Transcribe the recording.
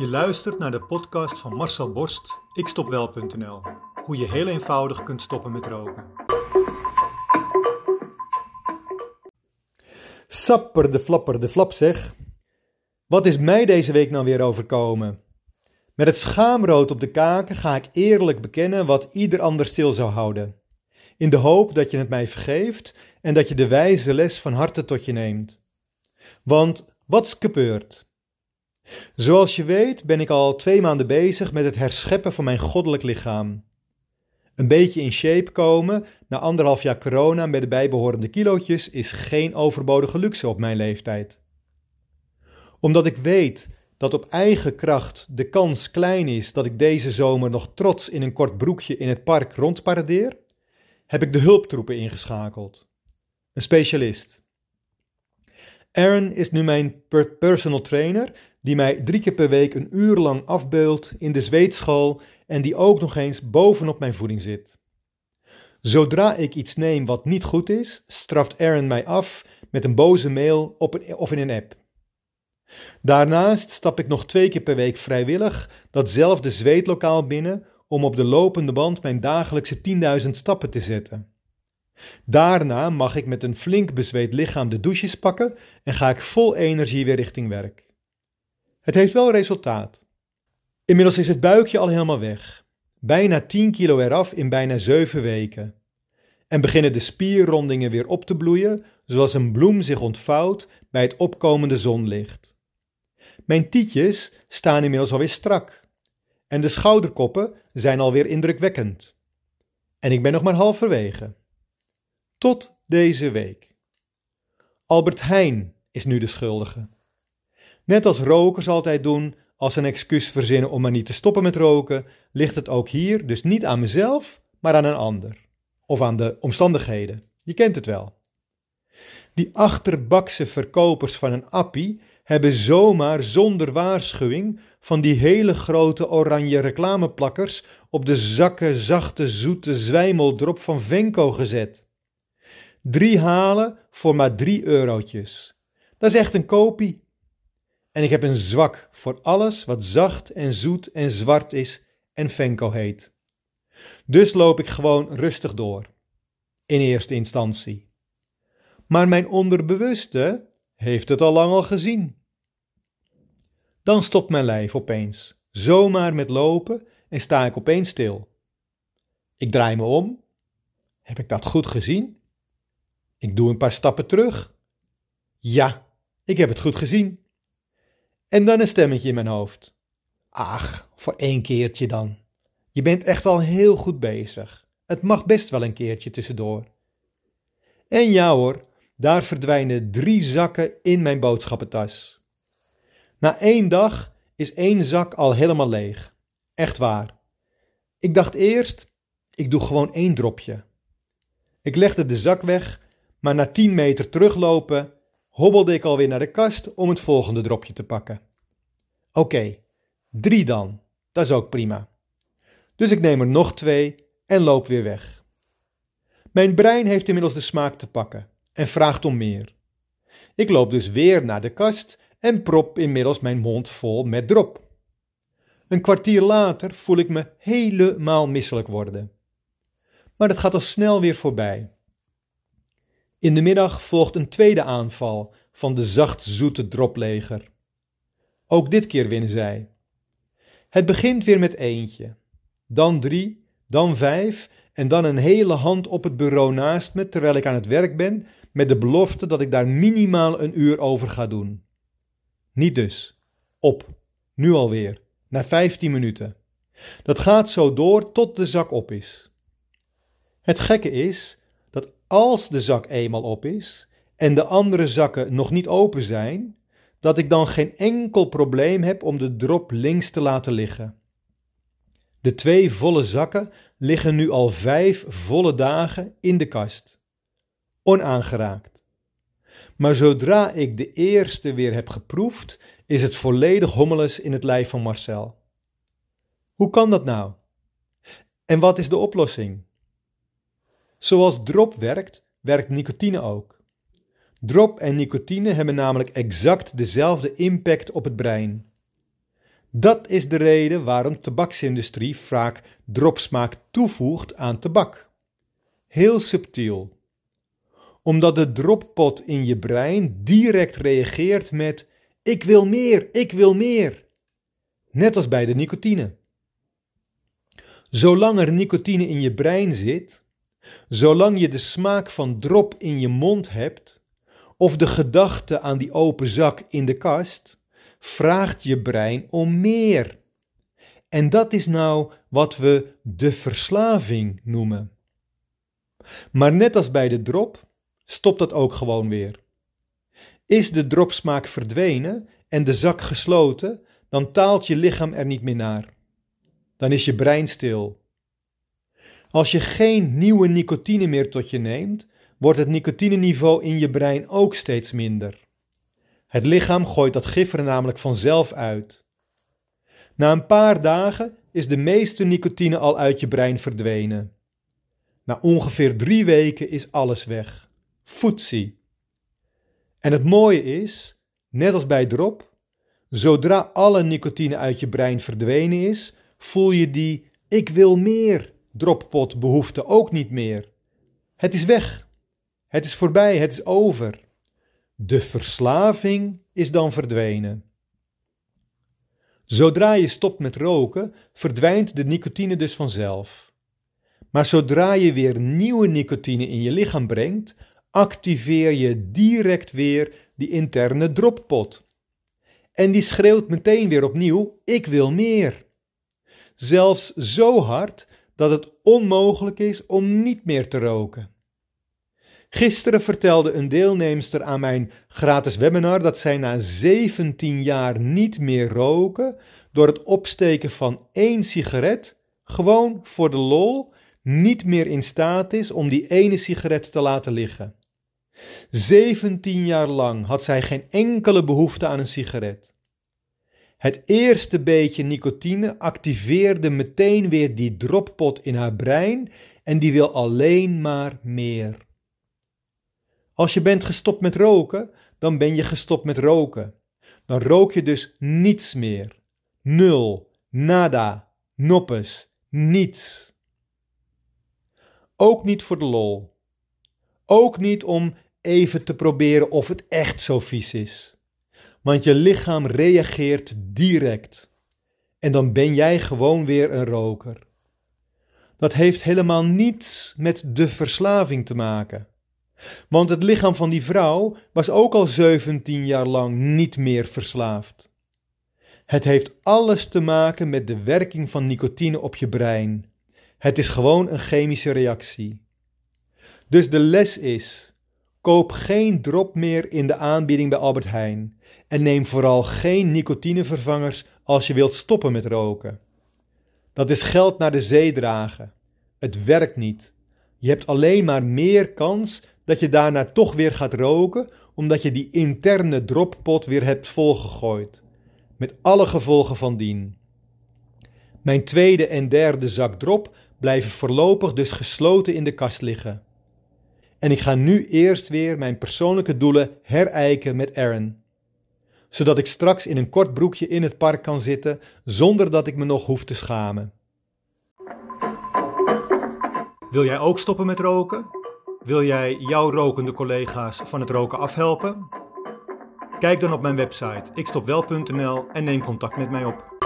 Je luistert naar de podcast van Marcel Borst, ikstopwel.nl. Hoe je heel eenvoudig kunt stoppen met roken. Sapper de flapper de flap zeg. Wat is mij deze week nou weer overkomen? Met het schaamrood op de kaken ga ik eerlijk bekennen wat ieder ander stil zou houden. In de hoop dat je het mij vergeeft en dat je de wijze les van harte tot je neemt. Want wat's gebeurd? Zoals je weet ben ik al twee maanden bezig met het herscheppen van mijn goddelijk lichaam. Een beetje in shape komen na anderhalf jaar corona met de bijbehorende kilootjes is geen overbodige luxe op mijn leeftijd. Omdat ik weet dat op eigen kracht de kans klein is dat ik deze zomer nog trots in een kort broekje in het park rondparadeer, heb ik de hulptroepen ingeschakeld. Een specialist. Aaron is nu mijn personal trainer die mij drie keer per week een uur lang afbeult in de zweetschool en die ook nog eens bovenop mijn voeding zit. Zodra ik iets neem wat niet goed is, straft Aaron mij af met een boze mail op een, of in een app. Daarnaast stap ik nog twee keer per week vrijwillig datzelfde zweetlokaal binnen om op de lopende band mijn dagelijkse 10.000 stappen te zetten. Daarna mag ik met een flink bezweet lichaam de douches pakken en ga ik vol energie weer richting werk. Het heeft wel resultaat. Inmiddels is het buikje al helemaal weg. Bijna 10 kilo eraf in bijna 7 weken. En beginnen de spierrondingen weer op te bloeien, zoals een bloem zich ontvouwt bij het opkomende zonlicht. Mijn tietjes staan inmiddels alweer strak. En de schouderkoppen zijn alweer indrukwekkend. En ik ben nog maar halverwege. Tot deze week. Albert Heijn is nu de schuldige. Net als rokers altijd doen, als een excuus verzinnen om maar niet te stoppen met roken, ligt het ook hier dus niet aan mezelf, maar aan een ander. Of aan de omstandigheden. Je kent het wel. Die achterbakse verkopers van een appie hebben zomaar zonder waarschuwing van die hele grote oranje reclameplakkers op de zakken zachte zoete zwijmeldrop van Venco gezet. Drie halen voor maar drie eurotjes. Dat is echt een kopie. En ik heb een zwak voor alles wat zacht en zoet en zwart is en Venko heet. Dus loop ik gewoon rustig door. In eerste instantie. Maar mijn onderbewuste heeft het al lang al gezien. Dan stopt mijn lijf opeens, zomaar met lopen en sta ik opeens stil. Ik draai me om. Heb ik dat goed gezien? Ik doe een paar stappen terug. Ja, ik heb het goed gezien. En dan een stemmetje in mijn hoofd. Ach, voor één keertje dan. Je bent echt al heel goed bezig. Het mag best wel een keertje tussendoor. En ja hoor, daar verdwijnen drie zakken in mijn boodschappentas. Na één dag is één zak al helemaal leeg. Echt waar. Ik dacht eerst, ik doe gewoon één dropje. Ik legde de zak weg, maar na tien meter teruglopen hobbelde ik alweer naar de kast om het volgende dropje te pakken. Oké, drie dan. Dat is ook prima. Dus ik neem er nog twee en loop weer weg. Mijn brein heeft inmiddels de smaak te pakken en vraagt om meer. Ik loop dus weer naar de kast en prop inmiddels mijn mond vol met drop. Een kwartier later voel ik me helemaal misselijk worden. Maar het gaat al snel weer voorbij. In de middag volgt een tweede aanval van de zacht-zoete dropleger. Ook dit keer winnen zij. Het begint weer met eentje, dan drie, dan vijf en dan een hele hand op het bureau naast me terwijl ik aan het werk ben met de belofte dat ik daar minimaal een uur over ga doen. Niet dus. Op. Nu alweer. Na vijftien minuten. Dat gaat zo door tot de zak op is. Het gekke is als de zak eenmaal op is en de andere zakken nog niet open zijn, dat ik dan geen enkel probleem heb om de drop links te laten liggen. De twee volle zakken liggen nu al vijf volle dagen in de kast, onaangeraakt. Maar zodra ik de eerste weer heb geproefd, is het volledig hommeles in het lijf van Marcel. Hoe kan dat nou? En wat is de oplossing? Zoals drop werkt, werkt nicotine ook. Drop en nicotine hebben namelijk exact dezelfde impact op het brein. Dat is de reden waarom de tabaksindustrie vaak dropsmaak toevoegt aan tabak. Heel subtiel. Omdat de droppot in je brein direct reageert met ik wil meer, ik wil meer. Net als bij de nicotine. Zolang er nicotine in je brein zit, zolang je de smaak van drop in je mond hebt, of de gedachte aan die open zak in de kast, vraagt je brein om meer. En dat is nou wat we de verslaving noemen. Maar net als bij de drop, stopt dat ook gewoon weer. Is de dropsmaak verdwenen en de zak gesloten, dan taalt je lichaam er niet meer naar. Dan is je brein stil. Als je geen nieuwe nicotine meer tot je neemt, wordt het nicotineniveau in je brein ook steeds minder. Het lichaam gooit dat gif er namelijk vanzelf uit. Na een paar dagen is de meeste nicotine al uit je brein verdwenen. Na ongeveer drie weken is alles weg. Footsie. En het mooie is, net als bij drop, zodra alle nicotine uit je brein verdwenen is, voel je die ik wil meer droppot behoefte ook niet meer. Het is weg. Het is voorbij, het is over. De verslaving is dan verdwenen. Zodra je stopt met roken, verdwijnt de nicotine dus vanzelf. Maar zodra je weer nieuwe nicotine in je lichaam brengt, activeer je direct weer die interne droppot. En die schreeuwt meteen weer opnieuw: Ik wil meer. Zelfs zo hard dat het onmogelijk is om niet meer te roken. Gisteren vertelde een deelnemster aan mijn gratis webinar dat zij na 17 jaar niet meer roken door het opsteken van één sigaret, gewoon voor de lol, niet meer in staat is om die ene sigaret te laten liggen. 17 jaar lang had zij geen enkele behoefte aan een sigaret. Het eerste beetje nicotine activeerde meteen weer die droppot in haar brein en die wil alleen maar meer. Als je bent gestopt met roken, dan ben je gestopt met roken. Dan rook je dus niets meer. Nul, nada, noppes, niets. Ook niet voor de lol. Ook niet om even te proberen of het echt zo vies is. Want je lichaam reageert direct. En dan ben jij gewoon weer een roker. Dat heeft helemaal niets met de verslaving te maken. Want het lichaam van die vrouw was ook al 17 jaar lang niet meer verslaafd. Het heeft alles te maken met de werking van nicotine op je brein. Het is gewoon een chemische reactie. Dus de les is: koop geen drop meer in de aanbieding bij Albert Heijn en neem vooral geen nicotinevervangers als je wilt stoppen met roken. Dat is geld naar de zee dragen. Het werkt niet. Je hebt alleen maar meer kans dat je daarna toch weer gaat roken, omdat je die interne droppot weer hebt volgegooid. Met alle gevolgen van dien. Mijn tweede en derde zak drop blijven voorlopig dus gesloten in de kast liggen. En ik ga nu eerst weer mijn persoonlijke doelen herijken met Aaron. Zodat ik straks in een kort broekje in het park kan zitten zonder dat ik me nog hoef te schamen. Wil jij ook stoppen met roken? Wil jij jouw rokende collega's van het roken afhelpen? Kijk dan op mijn website ikstopwel.nl en neem contact met mij op.